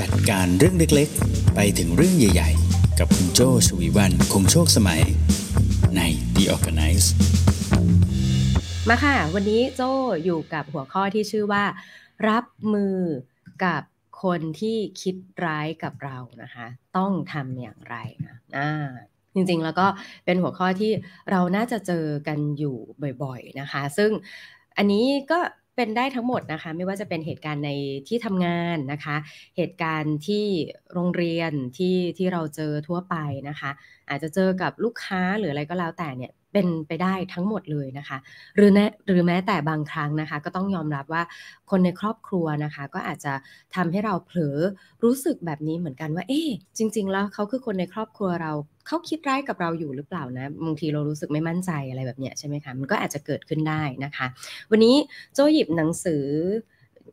จัดการเรื่องเล็กๆ ไปถึงเรื่องใหญ่ๆ กับคุณโจชวีวันคงโชคสมัย ใน The Organize มาค่ะ วันนี้โจอยู่กับหัวข้อที่ชื่อว่า รับมือกับคนที่คิดร้ายกับเรานะคะ ต้องทำอย่างไรนะอ่าจริงๆ แล้วก็เป็นหัวข้อที่เราน่าจะเจอกันอยู่บ่อย ๆ นะคะ ซึ่งอันนี้ก็ เป็นได้ทั้งหมดนะคะ ไม่ว่าจะเป็นเหตุการณ์ในที่ทำงานนะคะ เหตุการณ์ที่โรงเรียนที่ที่เราเจอทั่วไปนะคะ อาจจะเจอกับลูกค้าหรืออะไรก็แล้วแต่เนี่ย เป็นไปได้ทั้งหมดเลยนะคะ หรือแม้หรือแม้แต่บางครั้งนะคะ ก็ต้องยอมรับว่าคนในครอบครัวนะคะ ก็อาจจะทำให้เราเผลอรู้สึกแบบนี้เหมือนกันว่า เอ๊จริง ๆ แล้วเขาคือคนในครอบครัวเราเขาคิดร้ายกับเราอยู่หรือเปล่านะบางทีเรารู้สึกไม่มั่นใจอะไรแบบเนี้ยใช่ไหมคะมันก็อาจจะเกิดขึ้นได้นะคะ วันนี้โจหยิบหนังสือ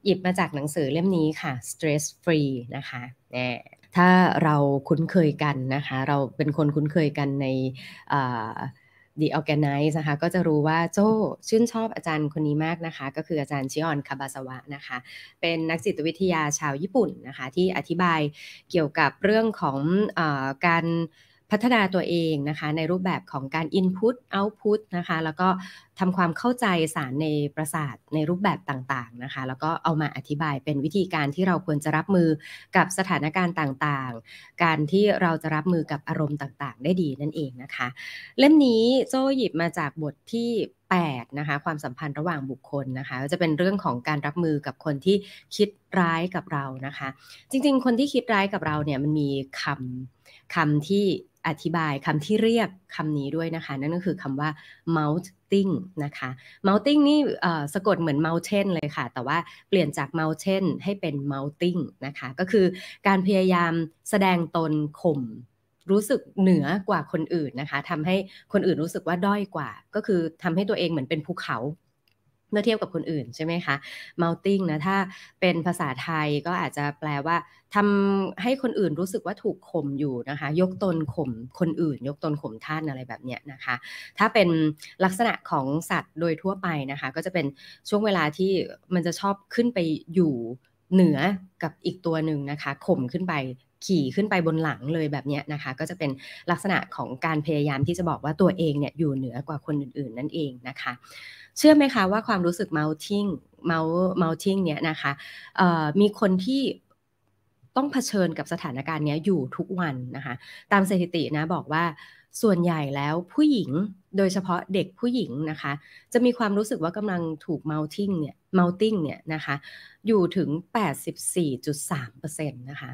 หยิบมาจากหนังสือเล่มนี้ค่ะ stress free นะคะแน่ถ้าเราคุ้นเคยกันนะคะ เราเป็นคนคุ้นเคยกันใน The Organize นะคะก็จะรู้ว่าโจชื่นชอบอาจารย์คนนี้มากนะคะ ก็คืออาจารย์ชิออนคาบาสวะนะคะ เป็นนักจิตวิทยาชาวญี่ปุ่นนะคะ ที่อธิบายเกี่ยวกับเรื่องของอการ พัฒนาตัวเองนะคะในรูปแบบของการ Input Output นะคะแล้วก็ทำความเข้าใจสารในประสาทในรูปแบบต่างๆนะคะแล้วก็เอามาอธิบายเป็นวิธีการที่เราควรจะรับมือกับสถานการณ์ต่างๆ การที่เราจะรับมือกับอารมณ์ต่างๆ ได้ดีนั่นเองนะคะ เล่มนี้โจหยิบมาจากบทที่8นะคะความสัมพันธ์ระหว่างบุคคลนะคะจะเป็นเรื่องของการรับมือกับคนที่คิดร้ายกับเรานะคะ จริงๆ คนที่คิดร้ายกับเราเนี่ยมันมีคำคำที่ อธิบายคำที่เรียกคำนี้ด้วยนะคะ นั่นก็คือคำว่า mounting นะคะ mounting นี่สะกดเหมือน mountain เลยค่ะ แต่ว่าเปลี่ยนจาก mountain ให้เป็น mounting นะคะ ก็คือการพยายามแสดงตนข่มรู้สึกเหนือกว่าคนอื่นนะคะทำให้คนอื่นรู้สึกว่าด้อยกว่า ก็คือทำให้ตัวเองเหมือนเป็นภูเขา เมื่อเทียบกับคนอื่นใช่ไหมคะ mounting นะถ้าเป็นภาษาไทยก็อาจจะแปลว่าทำให้คนอื่นรู้สึกว่าถูกข่มอยู่นะคะ ยกตนข่มคนอื่น ยกตนข่มท่านอะไรแบบเนี้ยนะคะ ถ้าเป็นลักษณะของสัตว์โดยทั่วไปนะคะ ก็จะเป็นช่วงเวลาที่มันจะชอบขึ้นไปอยู่เหนือกับอีกตัวหนึ่งนะคะข่มขึ้นไป ขี่ขึ้นไปบนหลังเลยแบบนี้นะคะ ก็จะเป็นลักษณะของการพยายามที่จะบอกว่าตัวเองเนี่ยอยู่เหนือกว่าคนอื่นๆนั่นเองนะคะ เชื่อไหมคะว่าความรู้สึก mounting mounting เนี่ยนะคะมีคนที่ต้องเผชิญกับสถานการณ์นี้อยู่ทุกวันนะคะ ตามสถิตินะบอกว่าส่วนใหญ่แล้วผู้หญิงโดยเฉพาะเด็กผู้หญิงนะคะ จะมีความรู้สึกว่ากำลังถูก mounting เนี่ย mounting เนี่ยนะคะ อยู่ถึง 84.3%นะคะ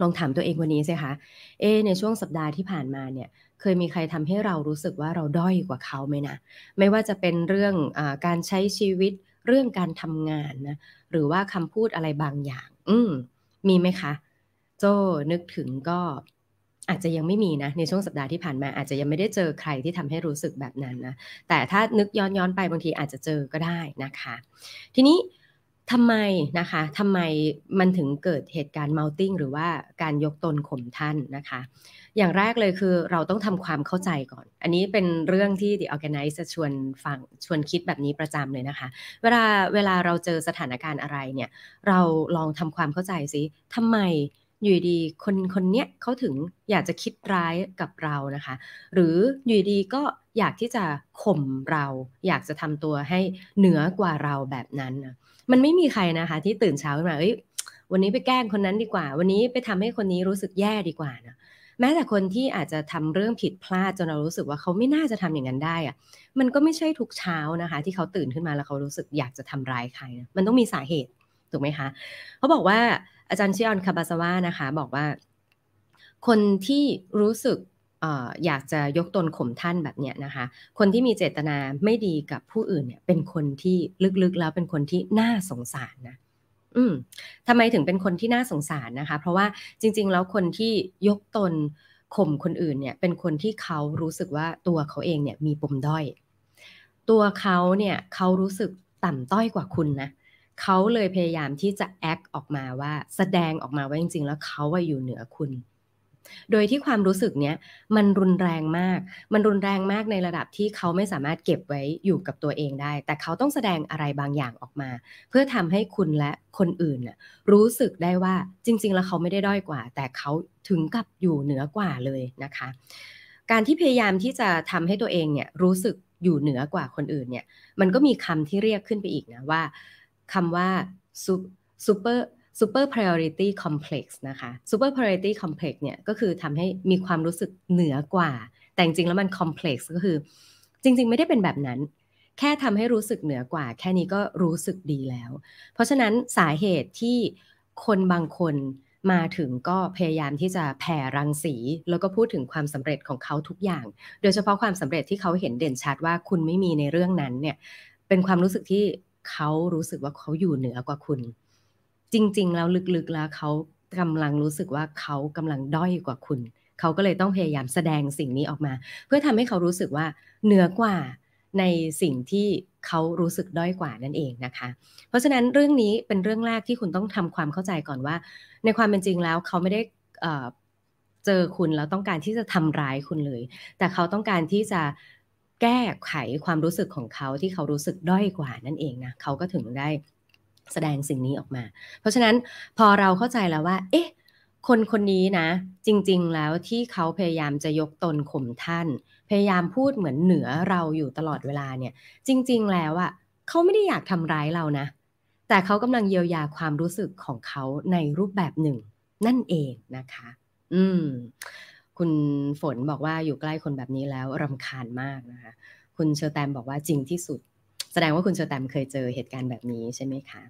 ลองถามตัวเองวันนี้สิคะเอในช่วงสัปดาห์ที่ผ่านมาเนี่ยเคยมีใครทำให้เรารู้สึกว่าเราด้อยกว่าเขาไหมนะ ไม่ว่าจะเป็นเรื่องอการใช้ชีวิตเรื่องการทำงานนะหรือว่าคำพูดอะไรบางอย่าง อืมมีไหมคะ โจนึกถึงก็อาจจะยังไม่มีนะในช่วงสัปดาห์ที่ผ่านมาอาจจะยังไม่ได้เจอใครที่ทำให้รู้สึกแบบนั้นนะแต่ถ้านึกย้อนย้อนไปบางทีอาจจะเจอก็ได้นะคะ ทีนี้ ทำไมนะคะทำไมมันถึงเกิดเหตุการณ์ mounting หรือว่าการยกตนข่มท่านนะคะ อย่างแรกเลยคือเราต้องทำความเข้าใจก่อน อันนี้เป็นเรื่องที่ The Organize จะชวนฟังชวนคิดแบบนี้ประจำเลยนะคะ เวลาเวลาเราเจอสถานการณ์อะไรเนี่ย เราลองทำความเข้าใจซิทำไมอยู่ดีคนคนเนี้ยเขาถึงอยากจะคิดร้ายกับเรานะคะ หรืออยู่ดีก็อยากที่จะข่มเรา อยากจะทำตัวให้เหนือกว่าเราแบบนั้นนะ มันไม่มีใครนะคะ ที่ตื่นเช้าขึ้นมาเอ้ยวันนี้ไปแกล้งคนนั้นดีกว่า วันนี้ไปทำให้คนนี้รู้สึกแย่ดีกว่านะแม้แต่คนที่อาจจะทำเรื่องผิดพลาดจนเรารู้สึกว่าเขาไม่น่าจะทำอย่างนั้นได้อะมันก็ไม่ใช่ทุกเช้านะคะ ที่เขาตื่นขึ้นมาแล้วเขารู้สึกอยากจะทำร้ายใครนะมันต้องมีสาเหตุถูกไหมคะเขาบอกว่าอาจารย์ชิออนคาบาซาวานะคะ บอกว่า คนที่รู้สึก อยากจะยกตนข่มท่านแบบเนี้ยนะคะ คนที่มีเจตนาไม่ดีกับผู้อื่นเนี่ย เป็นคนที่ลึกๆแล้วเป็นคนที่น่าสงสารนะ อืมทำไมถึงเป็นคนที่น่าสงสารนะคะ เพราะว่าจริง ๆ แล้วคนที่ยกตนข่มคนอื่นเนี่ย เป็นคนที่เขารู้สึกว่าตัวเขาเองเนี่ยมีปมด้อย ตัวเขาเนี่ยเขารู้สึกต่ำต้อยกว่าคุณนะเขาเลยพยายามที่จะแอคออกมาว่าแสดงออกมาว่าจริง ๆ แล้วเขาว่าอยู่เหนือคุณ โดยที่ความรู้สึกเนี้ยมันรุนแรงมาก มันรุนแรงมากในระดับที่เขาไม่สามารถเก็บไว้อยู่กับตัวเองได้ แต่เขาต้องแสดงอะไรบางอย่างออกมา เพื่อทำให้คุณและคนอื่นน่ะรู้สึกได้ว่าจริง ๆ แล้วเขาไม่ได้ด้อยกว่า แต่เขาถึงกับอยู่เหนือกว่าเลยนะคะ การที่พยายามที่จะทำให้ตัวเองเนี่ยรู้สึกอยู่เหนือกว่าคนอื่นเนี่ยมันก็มีคำที่เรียกขึ้นไปอีกนะว่าคำว่า super super priority complex นะคะ super priority complex เนี่ยก็คือทำให้มีความรู้สึกเหนือกว่า แต่จริงๆแล้วมัน complex ก็คือ จริง ๆ ไม่ได้เป็นแบบนั้น แค่ทำให้รู้สึกเหนือกว่า แค่นี้ก็รู้สึกดีแล้ว เพราะฉะนั้นสาเหตุที่คนบางคนมาถึงก็พยายามที่จะแผ่รังสี แล้วก็พูดถึงความสำเร็จของเขาทุกอย่าง โดยเฉพาะความสำเร็จที่เขาเห็นเด่นชัดว่าคุณไม่มีในเรื่องนั้นเนี่ยเป็นความรู้สึกที่เขารู้สึกว่าเขาอยู่เหนือกว่าคุณ จริง ๆ แล้วลึกๆแล้วเขากำลังรู้สึกว่าเขากำลังด้อยกว่าคุณ เขาก็เลยต้องพยายามแสดงสิ่งนี้ออกมา เพื่อทำให้เขารู้สึกว่าเหนือกว่าในสิ่งที่เขารู้สึกด้อยกว่านั่นเองนะคะ เพราะฉะนั้นเรื่องนี้เป็นเรื่องแรกที่คุณต้องทำความเข้าใจก่อนว่า ในความเป็นจริงแล้วเขาไม่ได้เจอคุณแล้วต้องการที่จะทำร้ายคุณเลย แต่เขาต้องการที่จะแก้ไขความรู้สึกของเขาที่เขารู้สึกด้อยกว่านั่นเองนะเขาก็ถึงได้ แสดงสิ่งนี้ออกมา เพราะฉะนั้นพอเราเข้าใจแล้วว่า เอ๊ะ คนคนนี้นะ จริง ๆ แล้วที่เขาพยายามจะยกตนข่มท่าน พยายามพูดเหมือนเหนือเราอยู่ตลอดเวลาเนี่ย จริง ๆ แล้วอะเขาไม่ได้อยากทำร้ายเรานะ แต่เขากำลังเยียวยาความรู้สึกของเขาในรูปแบบหนึ่ง นั่นเองนะคะ อืม คุณฝนบอกว่าอยู่ใกล้คนแบบนี้แล้วรำคาญมากนะคะ คุณเชอร์แตมบอกว่าจริงที่สุด แสดงว่าคุณเชอร์แตมเคยเจอเหตุการณ์แบบนี้ใช่ไหมคะ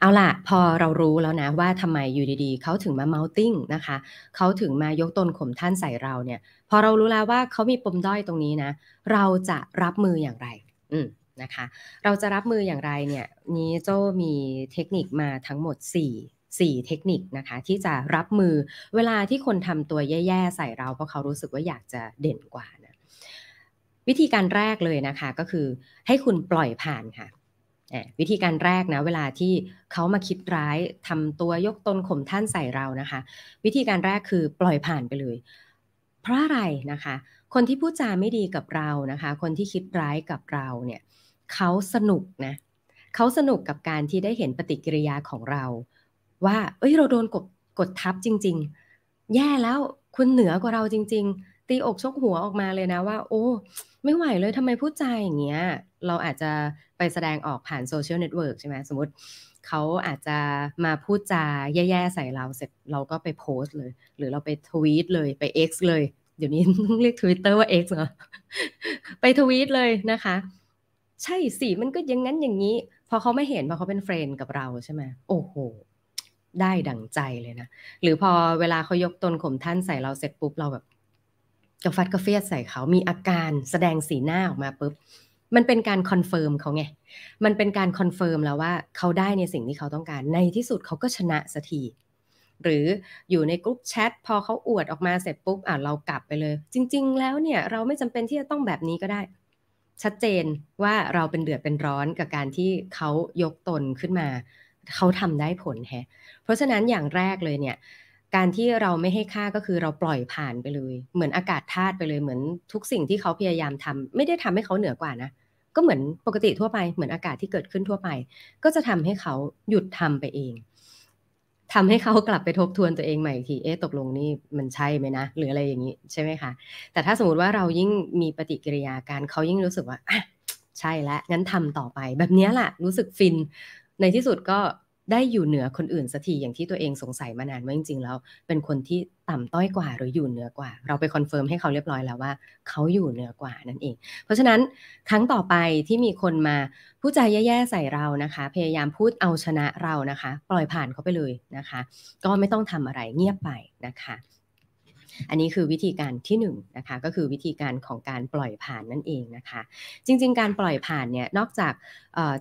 เอาล่ะ พอเรารู้แล้วนะว่าทำไมอยู่ดีๆ เขาถึงมา mounting นะคะเขาถึงมายกตนข่มท่านใส่เราเนี่ย พอเรารู้แล้วว่าเขามีปมด้อยตรงนี้นะ เราจะรับมืออย่างไร อืมนะคะ เราจะรับมืออย่างไรเนี่ย นี้โจมีเทคนิคมาทั้งหมด 4 4 เทคนิคนะคะที่จะรับมือเวลาที่คนทำตัวแย่ๆ ใส่เราเพราะเขารู้สึกว่าอยากจะเด่นกว่านะวิธีการแรกเลยนะคะก็คือให้คุณปล่อยผ่านค่ะ วิธีการแรกนะเวลาที่เขามาคิดร้ายทำตัวยกตนข่มท่านใส่เรานะคะ วิธีการแรกคือปล่อยผ่านไปเลย เพราะอะไรนะคะ คนที่พูดจาไม่ดีกับเรานะคะ คนที่คิดร้ายกับเราเนี่ยเขาสนุกนะเขาสนุกกับการที่ได้เห็นปฏิกิริยาของเรา ว่า เอ้ยเราโดนกดกดทับจริง ๆ แย่แล้วคุณเหนือกว่าเราจริง ๆ ตีอกชกหัวออกมาเลยนะว่า โอ้ ไม่ไหวเลยทำไมพูดจาอย่างเงี้ย เราอาจจะไปแสดงออกผ่านโซเชียลเน็ตเวิร์กใช่ไหมสมมติเขาอาจจะมาพูดจาแย่ๆใส่เราเสร็จเราก็ไปโพสต์เลย หรือเราไปทวีตเลยไป X เลย เดี๋ยวนี้ต้องเรียกทวิตเตอร์ว่า X เหรอไปทวีตเลยนะคะ ใช่สิมันก็อย่างนั้นอย่างนี้ พอเขาไม่เห็นพอเขาเป็น friend กับเราใช่ไหมโอ้โห ได้ดั่งใจเลยนะ หรือพอเวลาเขายกตนข่มท่านใส่เราเสร็จปุ๊บเราแบบ กระฟัดกระเฟียดใส่เขามีอาการแสดงสีหน้าออกมาปุ๊บมันเป็นการ confirm เขาไง มันเป็นการ confirm แล้วว่าเขาได้ในสิ่งที่เขาต้องการ ในที่สุดเขาก็ชนะสักที หรืออยู่ในกลุ่มแชทพอเขาอวดออกมาเสร็จปุ๊บ อะเรากลับไปเลย จริง ๆ แล้วเนี่ยเราไม่จำเป็นที่จะต้องแบบนี้ก็ได้ ชัดเจนว่าเราเป็นเดือดเป็นร้อนกับการที่เขายกตนขึ้นมา เขาทำได้ผลแฮะ เพราะฉะนั้นอย่างแรกเลยเนี่ย การที่เราไม่ให้ค่าก็คือเราปล่อยผ่านไปเลย เหมือนอากาศธาตุไปเลยเหมือนทุกสิ่งที่เขาพยายามทำไม่ได้ทำให้เขาเหนือกว่านะก็เหมือนปกติทั่วไปเหมือนอากาศที่เกิดขึ้นทั่วไป ก็จะทำให้เขาหยุดทำไปเองทำให้เขากลับไปทบทวนตัวเองใหม่ทีเอ๊ะตกลงนี่มันใช่ไหมนะหรืออะไรอย่างนี้ใช่ไหมคะแต่ถ้าสมมติว่าเรายิ่งมีปฏิกิริยาการเขายิ่งรู้สึกว่าอะใช่แล้วงั้นทำต่อไป แบบนี้แหละรู้สึกฟินในที่สุดก็ ได้อยู่เหนือคนอื่นสักทีอย่างที่ตัวเองสงสัยมานานว่าจริงๆแล้ว เป็นคนที่ต่ำต้อยกว่าหรืออยู่เหนือกว่า เราไป confirm ให้เขาเรียบร้อยแล้วว่าเขาอยู่เหนือกว่านั่นเอง เพราะฉะนั้นครั้งต่อไปที่มีคนมาพูดจาแย่ๆใส่เรานะคะ พยายามพูดเอาชนะเรานะคะ ปล่อยผ่านเขาไปเลยนะคะ ก็ไม่ต้องทำอะไรเงียบไปนะคะ อันนี้คือวิธีการที่1นนะคะก็คือวิธีการของการปล่อยผ่านนั่นเองนะคะ จริง ๆ การปล่อยผ่านเนี่ยนอกจาก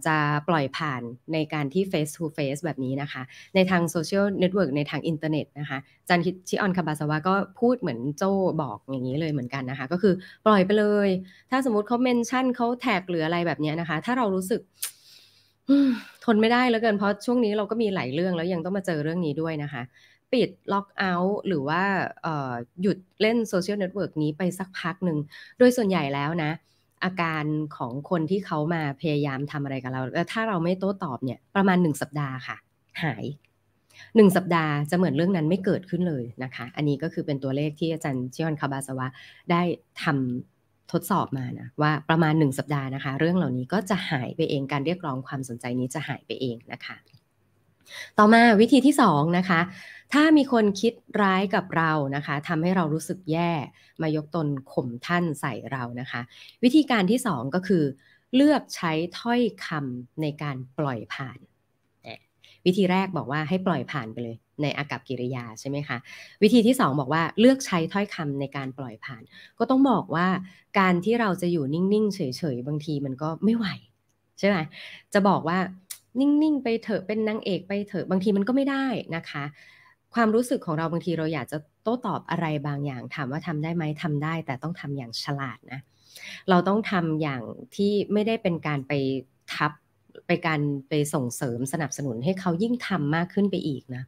จะปล่อยผ่านในการที่ face to face แบบนี้นะคะ ในทางโซเชียลเน็ตเวิร์กในทางอินเทอร์เน็ตนะคะอาจารย์ชิออนคาบาสวะก็พูดเหมือนโจบอกอย่างนี้เลยเหมือนกันนะคะ ก็คือปล่อยไปเลย ถ้าสมมติเขา mention เขาแท็กหรืออะไรแบบนี้นะคะ ถ้าเรารู้สึกทนไม่ได้แล้วเกินเพราะช่วงนี้เราก็มีหลายเรื่องแล้วยังต้องมาเจอเรื่องนี้ด้วยนะคะ ปิด log out หรือว่าหยุดเล่นโซเชียลเน็ตเวิร์กนี้ไปสักพักหนึ่ง โดยส่วนใหญ่แล้วนะ อาการของคนที่เขามาพยายามทำอะไรกับเรา ถ้าเราไม่โต้ตอบเนี่ยประมาณหนึ่งสัปดาห์ค่ะ หายหนึ่งสัปดาห์จะเหมือนเรื่องนั้นไม่เกิดขึ้นเลยนะคะ อันนี้ก็คือเป็นตัวเลขที่อาจารย์ชิออนคาบาสวะได้ทำทดสอบมานะว่าประมาณหนึ่งสัปดาห์นะคะ เรื่องเหล่านี้ก็จะหายไปเองการเรียกร้องความสนใจนี้จะหายไปเองนะคะ ต่อมาวิธีที่2นะคะ ถ้ามีคนคิดร้ายกับเรานะคะทำให้เรารู้สึกแย่ มายกตนข่มท่านใส่เรานะคะ วิธีการที่2ก็คือ เลือกใช้ถ้อยคำในการปล่อยผ่าน วิธีแรกบอกว่าให้ปล่อยผ่านไปเลย ในอากับกิริยาใช่ไหมคะวิธีที่ 2 บอกว่าเลือกใช้ถ้อยคำในการปล่อยผ่าน ก็ต้องบอกว่าการที่เราจะอยู่นิ่งๆเฉยๆบางทีมันก็ไม่ไหวใช่ไหมจะบอกว่านิ่งๆไปเถอะเป็นนางเอกไปเถอะบางทีมันก็ไม่ได้นะคะ ความรู้สึกของเราบางทีเราอยากจะโต้ตอบอะไรบางอย่าง ถามว่าทำได้ไหมทำได้ แต่ต้องทำอย่างฉลาดนะเราต้องทำอย่างที่ไม่ได้เป็นการไปทับไปการไปส่งเสริมสนับสนุนให้เขายิ่งทำมากขึ้นไปอีกนะ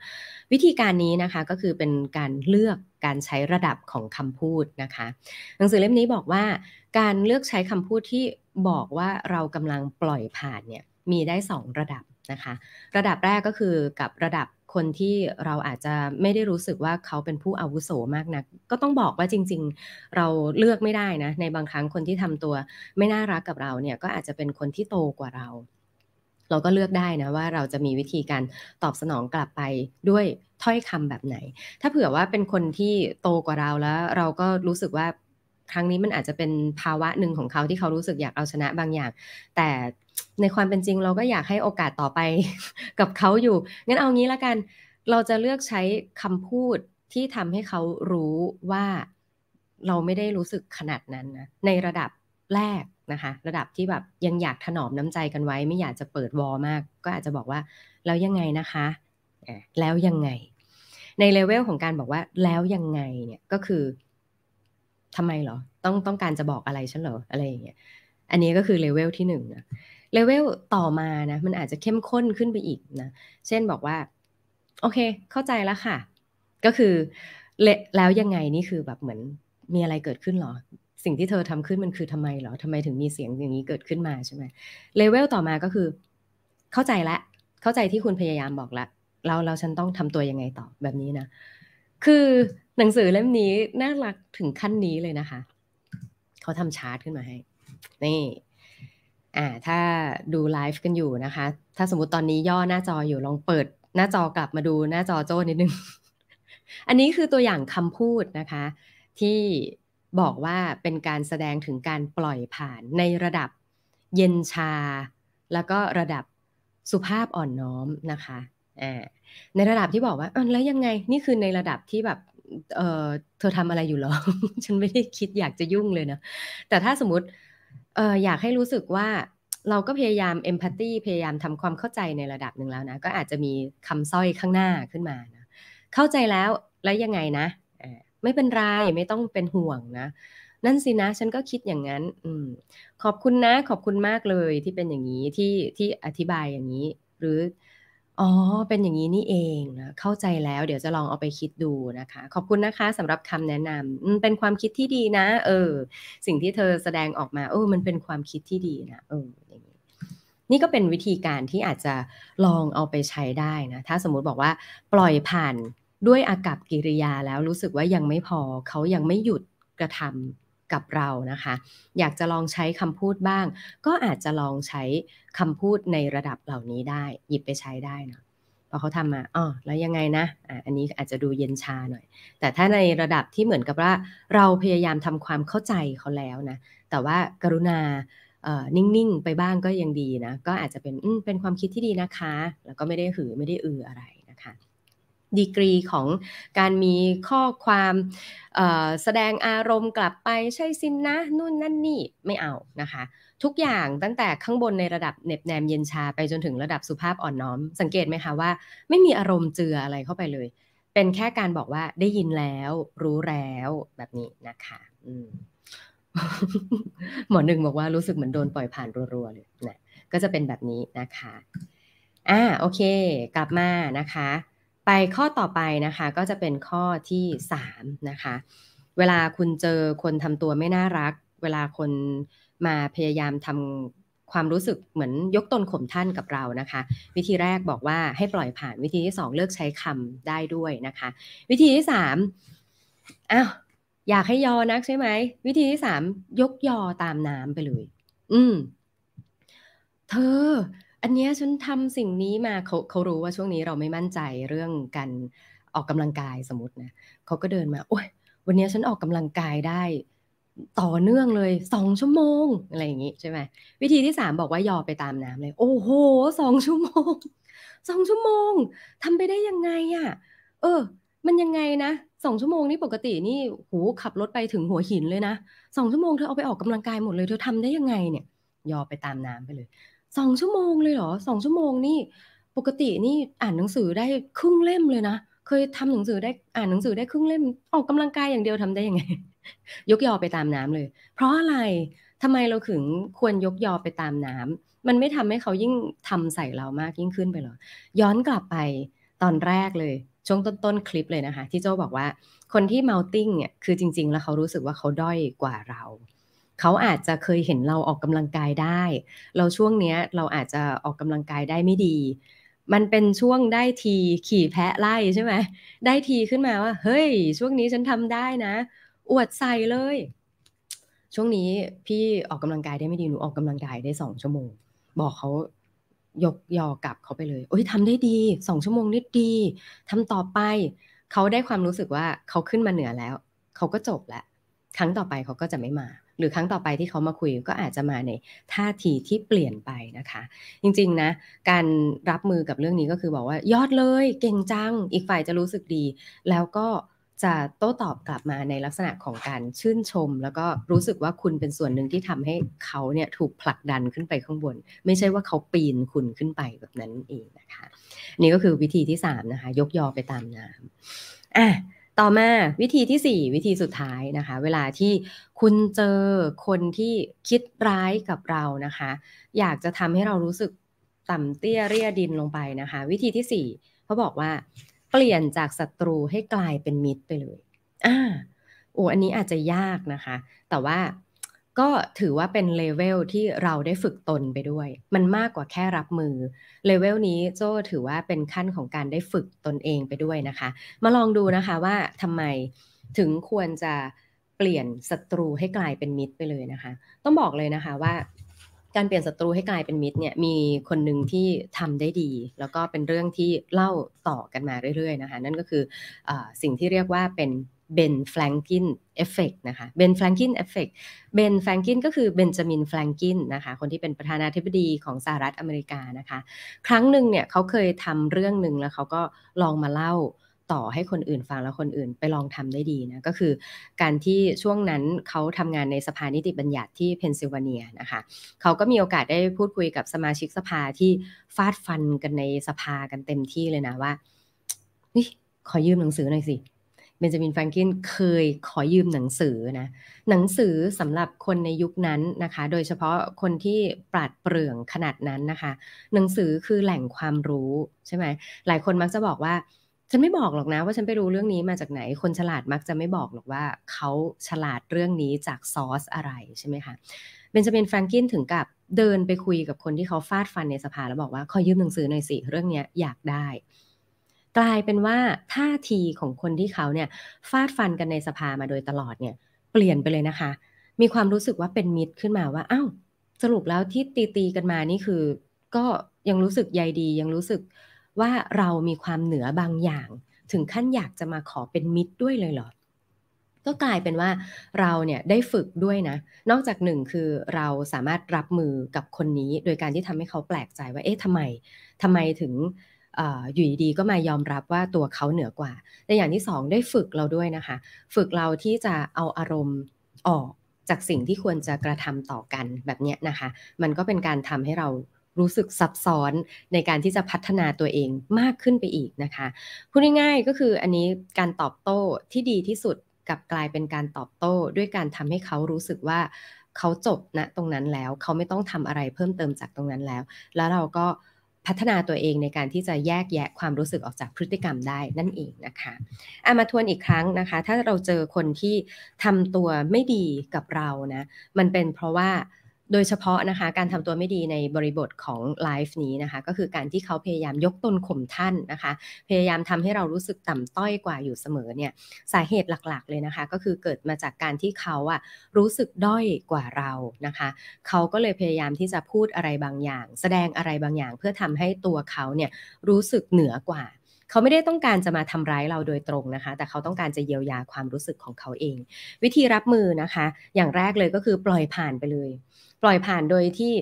วิธีการนี้นะคะก็คือเป็นการเลือกการใช้ระดับของคำพูดนะคะหนังสือเล่มนี้บอกว่าการเลือกใช้คำพูดที่บอกว่าเรากำลังปล่อยผ่านเนี่ยมีได้ 2 ระดับนะคะ ระดับแรกก็คือกับระดับ คนที่เราอาจจะไม่ได้รู้สึกว่าเขาเป็นผู้อาวุโสมากนัก ก็ต้องบอกว่าจริง ๆ เราเลือกไม่ได้นะ ในบางครั้งคนที่ทำตัวไม่น่ารักกับเราเนี่ยก็อาจจะเป็นคนที่โตกว่าเรา เราก็เลือกได้นะว่าเราจะมีวิธีการตอบสนองกลับไปด้วยถ้อยคำแบบไหน ถ้าเผื่อว่าเป็นคนที่โตกว่าเราแล้ว เราก็รู้สึกว่า ครั้งนี้มันอาจจะเป็นภาวะหนึ่งของเขาที่เขารู้สึกอยากเอาชนะบางอย่าง แต่ในความเป็นจริงเราก็อยากให้โอกาสต่อไปกับเขาอยู่ งั้นเอางี้ละกัน เราจะเลือกใช้คำพูดที่ทำให้เขารู้ว่าเราไม่ได้รู้สึกขนาดนั้นนะ ในระดับแรกนะคะ ระดับที่แบบยังอยากถนอมน้ำใจกันไว้ ไม่อยากจะเปิดวอลมาก ก็อาจจะบอกว่าแล้วยังไงนะคะ แล้วยังไง ในเลเวลของการบอกว่าแล้วยังไงเนี่ยก็คือ ทำไมเหรอ ต้องต้องการจะบอกอะไรฉันเหรออะไรอย่างเงี้ยอันนี้ก็คือเลเวลที่หนึ่งนะเลเวลต่อมานะมันอาจจะเข้มข้นขึ้นไปอีกนะเช่นบอกว่า โอเค เข้าใจแล้วค่ะ ก็คือแล้วยังไงนี่คือแบบเหมือนมีอะไรเกิดขึ้นหรอ สิ่งที่เธอทำขึ้นมันคือทำไมเหรอทำไมถึงมีเสียงอย่างนี้เกิดขึ้นมาใช่ไหมเลเวลต่อมาก็คือ เข้าใจละ เข้าใจที่คุณพยายามบอกละเราเราฉันต้องทำตัวยังไงต่อแบบนี้นะ คือหนังสือเล่มนี้น่ารักถึงขั้นนี้เลยนะคะ เขาทำชาร์ตขึ้นมาให้ นี่ อ่า ถ้าดูไลฟ์กันอยู่นะคะ ถ้าสมมติตอนนี้ย่อหน้าจออยู่ลองเปิด หน้าจอกลับมาดูหน้าจอโจ้นิดนึง อันนี้คือตัวอย่างคำพูดนะคะ ที่บอกว่าเป็นการแสดงถึงการปล่อยผ่านในระดับเย็นชา แล้วก็ระดับสุภาพอ่อนน้อมนะคะ ในระดับที่บอกว่าแล้วยังไงนี่คือในระดับที่แบบเออเธอทำอะไรอยู่หรอ ฉันไม่ได้คิดอยากจะยุ่งเลยนะ แต่ถ้าสมมติเอออยากให้รู้สึกว่าเราก็พยายามเอมพัตตีพยายามทำความเข้าใจในระดับหนึ่งแล้วนะ ก็อาจจะมีคำสร้อยข้างหน้าขึ้นมานะเข้าใจแล้วแล้วยังไงนะไม่เป็นไรไม่ต้องเป็นห่วงนะ นั่นสินะ ฉันก็คิดอย่างนั้น อืม ขอบคุณนะ ขอบคุณมากเลยที่เป็นอย่างนี้ที่ที่อธิบายอย่างนี้ หรือ อ๋อ เป็นอย่างนี้นี่เองนะ เข้าใจแล้ว เดี๋ยวจะลองเอาไปคิดดูนะคะ ขอบคุณนะคะสำหรับคำแนะนำเป็นความคิดที่ดีนะ เออ สิ่งที่เธอแสดงออกมาเออมันเป็นความคิดที่ดีนะ เอออย่างนี้นี่ก็เป็นวิธีการที่อาจจะลองเอาไปใช้ได้นะ ถ้าสมมุติบอกว่าปล่อยผ่านด้วยอากับกิริยาแล้วรู้สึกว่ายังไม่พอ เขายังไม่หยุดกระทำ กับเรานะคะ อยากจะลองใช้คำพูดบ้าง ก็อาจจะลองใช้คำพูดในระดับเหล่านี้ได้ หยิบไปใช้ได้นะพอเขาทำมาอ๋อแล้วยังไงนะอะอันนี้อาจจะดูเย็นชาหน่อย แต่ถ้าในระดับที่เหมือนกับว่า เราพยายามทำความเข้าใจเขาแล้วนะ แต่ว่ากรุณานิ่ง ๆ ไปบ้างก็ยังดีนะ ก็อาจจะเป็นเป็นความคิดที่ดีนะคะ แล้วก็ไม่ได้หือไม่ได้อืออะไรนะคะ ดีกรีของการมีข้อความแสดงอารมณ์กลับไปใช่สินนะ นู่นนั่นนี่ไม่เอานะคะ ทุกอย่างตั้งแต่ข้างบนในระดับเน็บแนมเย็นชาไปจนถึงระดับสุภาพอ่อนน้อม สังเกตไหมคะว่า ไม่มีอารมณ์เจืออะไรเข้าไปเลย เป็นแค่การบอกว่าได้ยินแล้ว รู้แล้วแบบนี้นะคะหมอหนึ่งบอกว่ารู้สึกเหมือนโดนปล่อยผ่านรัวๆเลยนะก็จะเป็นแบบนี้นะคะอ่าโอเค กลับมานะคะ ไปข้อต่อไปนะคะก็จะเป็นข้อที่3นะคะเวลาคุณเจอคนทำตัวไม่น่ารัก เวลาคนมาพยายามทำความรู้สึกเหมือนยกตนข่มท่านกับเรานะคะ วิธีแรกบอกว่าให้ปล่อยผ่านวิธีที่ 2 เลือกใช้คำได้ด้วยนะคะ วิธีที่3อ้าวอยากให้ยอนักใช่ไหมวิธีที่ 3 ยกยอตามน้ำไปเลย อืม เธอ อันเนี้ยฉันทำสิ่งนี้มาเขาเขารู้ว่าช่วงนี้เราไม่มั่นใจเรื่องการออกกำลังกายสมมตินะเขาก็เดินมาโอ้ยวันนี้ฉันออกกำลังกายได้ต่อเนื่องเลยสองชั่วโมงอะไรอย่างนี้ใช่ไหมวิธีที่สามบอกว่ายอไปตามน้ำเลย โอ้โหสองชั่วโมงสองชั่วโมงทำไปได้ยังไงอะ่ะ เออ มันยังไงนะสองชั่วโมงนี่ปกตินี่หูขับรถไปถึงหัวหินเลยนะสองชั่วโมงเธอเอาไปออกกำลังกายหมดเลยเธอทำได้ยังไงเนี่ย ยอไปตามน้ำไปเลย สองชั่วโมงเลยเหรอสองชั่วโมงนี่ปกตินี่อ่านหนังสือได้ครึ่งเล่มเลยนะเคยทำหนังสือได้อ่านหนังสือได้ครึ่งเล่มออกกำลังกายอย่างเดียวทำได้ยังไง ยกยอไปตามน้ำเลย เพราะอะไรทำไมเราถึงควรยกยอไปตามน้ำมันไม่ทำให้เขายิ่งทำใส่เรามากยิ่งขึ้นไปหรอย้อนกลับไปตอนแรกเลย ช่วงต้นๆคลิปเลยนะคะ ที่โจบอกว่าคนที่เมาติ้งเนี่ยคือจริง ๆ แล้วเขารู้สึกว่าเขาด้อยกว่าเรา เขาอาจจะเคยเห็นเราออกกำลังกายได้ เราช่วงเนี้ยเราอาจจะออกกำลังกายได้ไม่ดี มันเป็นช่วงได้ทีขี่แพะไล่ใช่ไหมได้ทีขึ้นมาว่า เฮ้ย ช่วงนี้ฉันทำได้นะ อวดใส่เลย ช่วงนี้พี่ออกกำลังกายได้ไม่ดีหนูออกกำลังกายได้สองชั่วโมง บอกเขายกยอกลับเขาไปเลย โอ้ยทำได้ดีสองชั่วโมงนิดดีทำต่อไป เขาได้ความรู้สึกว่าเขาขึ้นมาเหนือแล้ว เขาก็จบแล้ว ครั้งต่อไปเขาก็จะไม่มา หรือครั้งต่อไปที่เขามาคุยก็อาจจะมาในท่าทีที่เปลี่ยนไปนะคะ จริงๆนะการรับมือกับเรื่องนี้ก็คือบอกว่ายอดเลยเก่งจัง อีกฝ่ายจะรู้สึกดี แล้วก็จะโต้ตอบกลับมาในลักษณะของการชื่นชม แล้วก็รู้สึกว่าคุณเป็นส่วนหนึ่งที่ทำให้เขาเนี่ยถูกผลักดันขึ้นไปข้างบน ไม่ใช่ว่าเขาปีนคุณขึ้นไปแบบนั้นเองนะคะนี่ก็คือวิธีที่3นะคะยกยอไปตามน้ำอะ ต่อมาวิธีที่ 4 วิธีสุดท้ายนะคะ เวลาที่คุณเจอคนที่คิดร้ายกับเรานะคะ อยากจะทำให้เรารู้สึกต่ำเตี้ยเรียดินลงไปนะคะ วิธีที่4เขาบอกว่า เปลี่ยนจากศัตรูให้กลายเป็นมิตรไปเลยอ่าโอ้อันนี้อาจจะยากนะคะ แต่ว่า ก็ถือว่าเป็นเลเวลที่เราได้ฝึกตนไปด้วย มันมากกว่าแค่รับมือ เลเวลนี้โจถือว่าเป็นขั้นของการได้ฝึกตนเองไปด้วยนะคะ มาลองดูนะคะว่าทำไมถึงควรจะเปลี่ยนศัตรูให้กลายเป็นมิตรไปเลยนะคะ ต้องบอกเลยนะคะว่าการเปลี่ยนศัตรูให้กลายเป็นมิตรเนี่ยมีคนหนึ่งที่ทำได้ดี แล้วก็เป็นเรื่องที่เล่าต่อกันมาเรื่อยๆนะคะ นั่นก็คืออสิ่งที่เรียกว่าเป็น Ben Franklin effect นะคะ Ben Franklin effect Ben Franklin ก็คือ Benjamin Franklin นะคะคนที่เป็นประธานาธิบดีของสหรัฐอเมริกานะคะ ครั้งหนึ่งเนี่ยเขาเคยทำเรื่องหนึ่งแล้วเขาก็ลองมาเล่าต่อให้คนอื่นฟังแล้วคนอื่นไปลองทำได้ดีนะก็คือการที่ช่วงนั้นเขาทำงานในสภานิติบัญญัติที่เพนซิลเวเนียนะคะเขาก็มีโอกาสได้พูดคุยกับสมาชิกสภาที่ฟาดฟันกันในสภากันเต็มที่เลยนะว่านี่ขอยืมหนังสือหน่อยสิ เบนจามินแฟรงกินเคยขอยืมหนังสือนะหนังสือสำหรับคนในยุคนั้นนะคะ โดยเฉพาะคนที่ปราดเปรื่องขนาดนั้นนะคะ หนังสือคือแหล่งความรู้ใช่ไหมหลายคนมักจะบอกว่าฉันไม่บอกหรอกนะว่าฉันไปรู้เรื่องนี้มาจากไหน คนฉลาดมักจะไม่บอกหรอกว่าเขาฉลาดเรื่องนี้จากซอสอะไรใช่ไหมคะเบนจามินแฟรงกินถึงกับเดินไปคุยกับคนที่เขาฟาดฟันในสภาแล้วบอกว่าขอยืมหนังสือหน่อยสิเรื่องนี้อยากได้ กลายเป็นว่าท่าทีของคนที่เขาเนี่ยฟาดฟันกันในสภามาโดยตลอดเนี่ยเปลี่ยนไปเลยนะคะ มีความรู้สึกว่าเป็นมิตรขึ้นมาว่าอ้าวสรุปแล้วที่ตีตีกันมานี่คือ ก็ยังรู้สึกใยดียังรู้สึกว่าเรามีความเหนือบางอย่าง ถึงขั้นอยากจะมาขอเป็นมิตรด้วยเลยเหรอก็กลายเป็นว่าเราเนี่ยได้ฝึกด้วยนะ นอกจากหนึ่งคือเราสามารถรับมือกับคนนี้ โดยการที่ทำให้เขาแปลกใจว่า เอ๊ะทำไมทำไมถึง อยู่ดีๆก็มายอมรับว่าตัวเขาเหนือกว่า แต่อย่างที่สองได้ฝึกเราด้วยนะคะ ฝึกเราที่จะเอาอารมณ์ออกจากสิ่งที่ควรจะกระทำต่อกันแบบนี้นะคะ มันก็เป็นการทำให้เรารู้สึกซับซ้อนในการที่จะพัฒนาตัวเองมากขึ้นไปอีกนะคะพูดง่ายๆก็คืออันนี้การตอบโต้ที่ดีที่สุดกับกลายเป็นการตอบโต้ ด้วยการทำให้เขารู้สึกว่าเขาจบณนะตรงนั้นแล้ว เขาไม่ต้องทำอะไรเพิ่มเติมจากตรงนั้นแล้ว แล้วเราก็ พัฒนาตัวเองในการที่จะแยกแยะความรู้สึกออกจากพฤติกรรมได้นั่นเองนะคะอามาทวนอีกครั้งนะคะ ถ้าเราเจอคนที่ทำตัวไม่ดีกับเรานะ มันเป็นเพราะว่า โดยเฉพาะนะคะการทำตัวไม่ดีในบริบทของไลฟ์นี้นะคะก็คือการที่เขาพยายามยกตนข่มท่านนะคะ พยายามทำให้เรารู้สึกต่ำต้อยกว่าอยู่เสมอเนี่ยสาเหตุหลักๆเลยนะคะ ก็คือเกิดมาจากการที่เขาอะรู้สึกด้อยกว่าเรานะคะ เขาก็เลยพยายามที่จะพูดอะไรบางอย่าง แสดงอะไรบางอย่าง เพื่อทำให้ตัวเขาเนี่ยรู้สึกเหนือกว่าเขาไม่ได้ต้องการจะมาทำร้ายเราโดยตรงนะคะ แต่เขาต้องการจะเยียวยาความรู้สึกของเขาเอง วิธีรับมือนะคะ อย่างแรกเลยก็คือปล่อยผ่านไปเลย ปล่อยผ่านโดยที่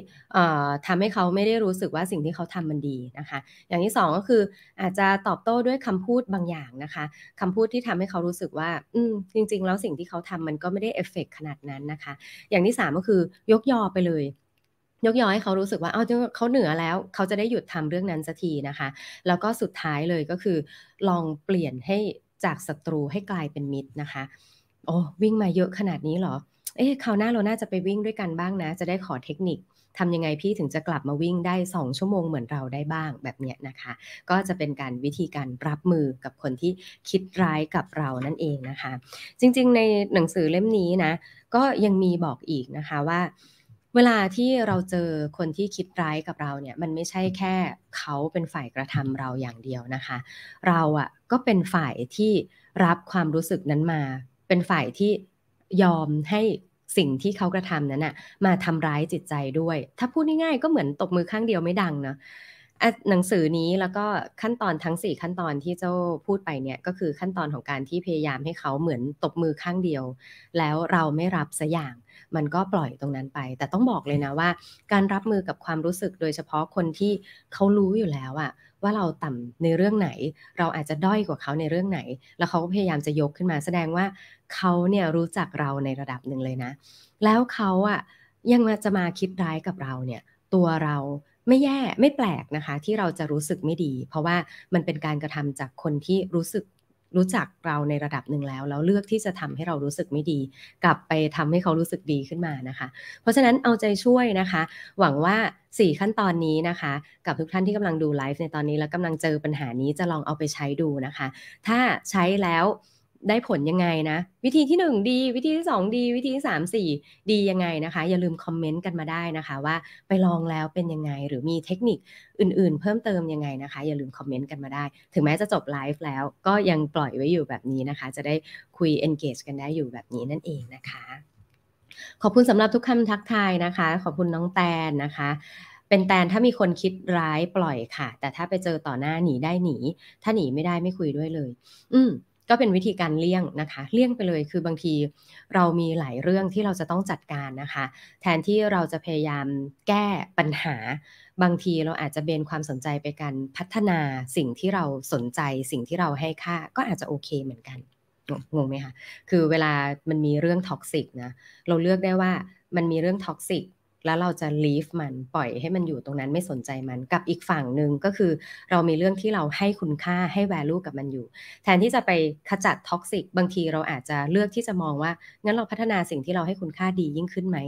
ทำให้เขาไม่ได้รู้สึกว่าสิ่งที่เขาทำมันดีนะคะ อย่างที่สองก็คืออาจจะตอบโต้ด้วยคำพูดบางอย่างนะคะคำพูดที่ทำให้เขารู้สึกว่า อืมจริง ๆ แล้วสิ่งที่เขาทำมันก็ไม่ได้เอฟเฟกขนาดนั้นนะคะ อย่างที่สามก็คือยกยอไปเลยยกยอให้เขารู้สึกว่าเอาเขาเหนือแล้วเขาจะได้หยุดทำเรื่องนั้นสักทีนะคะ แล้วก็สุดท้ายเลยก็คือ ลองเปลี่ยนให้จากศัตรูให้กลายเป็นมิตรนะคะ โอ้วิ่งมาเยอะขนาดนี้เหรอ เอ๊ะคราวหน้าเราน่าจะไปวิ่งด้วยกันบ้างนะ จะได้ขอเทคนิคทำยังไงพี่ถึงจะกลับมาวิ่งได้ 2 ชั่วโมงเหมือนเราได้บ้างแบบเนี้ยนะคะ ก็จะเป็นการวิธีการรับมือกับคนที่คิดร้ายกับเรานั่นเองนะคะ จริงๆ ในหนังสือเล่มนี้นะ ก็ยังมีบอกอีกนะคะว่า เวลาที่เราเจอคนที่คิดร้ายกับเราเนี่ย มันไม่ใช่แค่เขาเป็นฝ่ายกระทำเราอย่างเดียวนะคะ เราอะ่ะก็เป็นฝ่ายที่รับความรู้สึกนั้นมา เป็นฝ่ายที่ยอมให้ สิ่งที่เขากระทำนั้นน่ะมาทำร้ายจิตใจด้วย ถ้าพูดง่ายๆก็เหมือนตบมือข้างเดียวไม่ดังเนาะ หนังสือนี้แล้วก็ขั้นตอนทั้ง 4 ขั้นตอนที่เจ้าพูดไปเนี่ยก็คือขั้นตอนของการที่พยายามให้เขาเหมือนตบมือข้างเดียว แล้วเราไม่รับสัอย่าง มันก็ปล่อยตรงนั้นไป แต่ต้องบอกเลยนะว่า การรับมือกับความรู้สึกโดยเฉพาะคนที่เขารู้อยู่แล้วอะว่าเราต่ำในเรื่องไหน เราอาจจะด้อยกว่าเขาในเรื่องไหน แล้วเขาก็พยายามจะยกขึ้นมาแสดงว่าเขาเนี่ยรู้จักเราในระดับหนึ่งเลยนะ แล้วเขาอะยังมาจะมาคิดร้ายกับเราเนี่ยตัวเรา ไม่แย่ไม่แปลกนะคะ ที่เราจะรู้สึกไม่ดี เพราะว่ามันเป็นการกระทำจากคนที่รู้สึกรู้จักเราในระดับหนึ่งแล้วแล้วเลือกที่จะทำให้เรารู้สึกไม่ดี กลับไปทำให้เขารู้สึกดีขึ้นมานะคะ เพราะฉะนั้นเอาใจช่วยนะคะ หวังว่า 4 ขั้นตอนนี้นะคะ กับทุกท่านที่กำลังดูไลฟ์ในตอนนี้แล้วกำลังเจอปัญหานี้จะลองเอาไปใช้ดูนะคะ ถ้าใช้แล้ว ได้ผลยังไงนะ วิธีที่ 1 ดี วิธีที่ 2 ดี วิธีที่ 3 4 ดียังไงนะคะ อย่าลืมคอมเมนต์กันมาได้นะคะ ว่าไปลองแล้วเป็นยังไงหรือมีเทคนิคอื่นๆ เพิ่มเติมยังไงนะคะ อย่าลืมคอมเมนต์กันมาได้ ถึงแม้จะจบไลฟ์แล้วก็ยังปล่อยไว้อยู่แบบนี้นะคะ จะได้คุย engage กันได้อยู่แบบนี้นั่นเองนะคะ ขอบคุณสำหรับทุกคำทักทายนะคะ ขอบคุณน้องแตนนะคะเป็นแตนถ้ามีคนคิดร้ายปล่อยค่ะ แต่ถ้าไปเจอต่อหน้าหนีได้หนี ถ้าหนีไม่ได้ไม่คุยด้วยเลย อืม ก็เป็นวิธีการเลี่ยงนะคะ เลี่ยงไปเลยคือบางทีเรามีหลายเรื่องที่เราจะต้องจัดการนะคะ แทนที่เราจะพยายามแก้ปัญหา บางทีเราอาจจะเบนความสนใจไปการพัฒนาสิ่งที่เราสนใจสิ่งที่เราให้ค่าก็อาจจะโอเคเหมือนกันงงไหมคะคือเวลามันมีเรื่อง toxic นะเราเลือกได้ว่ามันมีเรื่อง toxic แล้วเราจะ leave มันปล่อยให้มันอยู่ตรงนั้นไม่สนใจมันกับอีกฝั่งหนึ่งก็คือเรามีเรื่องที่เราให้คุณค่าให้ value กับมันอยู่ แทนที่จะไปขจัด toxic บางทีเราอาจจะเลือกที่จะมองว่า งั้นเราพัฒนาสิ่งที่เราให้คุณค่าดียิ่งขึ้นไหม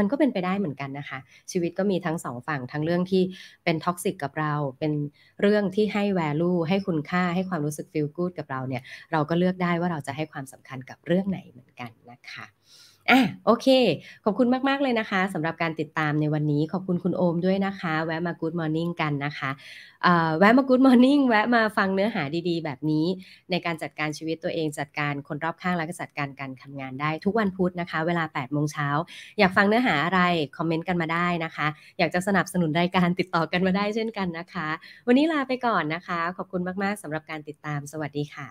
มันก็เป็นไปได้เหมือนกันนะคะ ชีวิตก็มีทั้งสองฝั่งทั้งเรื่องที่เป็น toxic กับเรา เป็นเรื่องที่ให้ value ให้คุณค่าให้ความรู้สึก feel good กับเราเนี่ย เราก็เลือกได้ว่าเราจะให้ความสำคัญกับเรื่องไหนเหมือนกันนะคะ อะโอเค ขอบคุณมาก ๆ เลยนะคะสำหรับการติดตามในวันนี้ ขอบคุณคุณโอมด้วยนะคะ แวะมา Good Morning กันนะคะแวะมา Good Morning แวะมาฟังเนื้อหาดี ๆ แบบนี้ ในการจัดการชีวิตตัวเองจัดการคนรอบข้างและก็จัดการการทำงานได้ทุกวันพุธนะคะ เวลา8โมงเช้าอยากฟังเนื้อหาอะไร คอมเมนต์กันมาได้นะคะ อยากจะสนับสนุนรายการติดต่อกันมาได้เช่นกันนะคะ วันนี้ลาไปก่อนนะคะ ขอบคุณมาก ๆสำหรับการติดตามสวัสดีค่ะ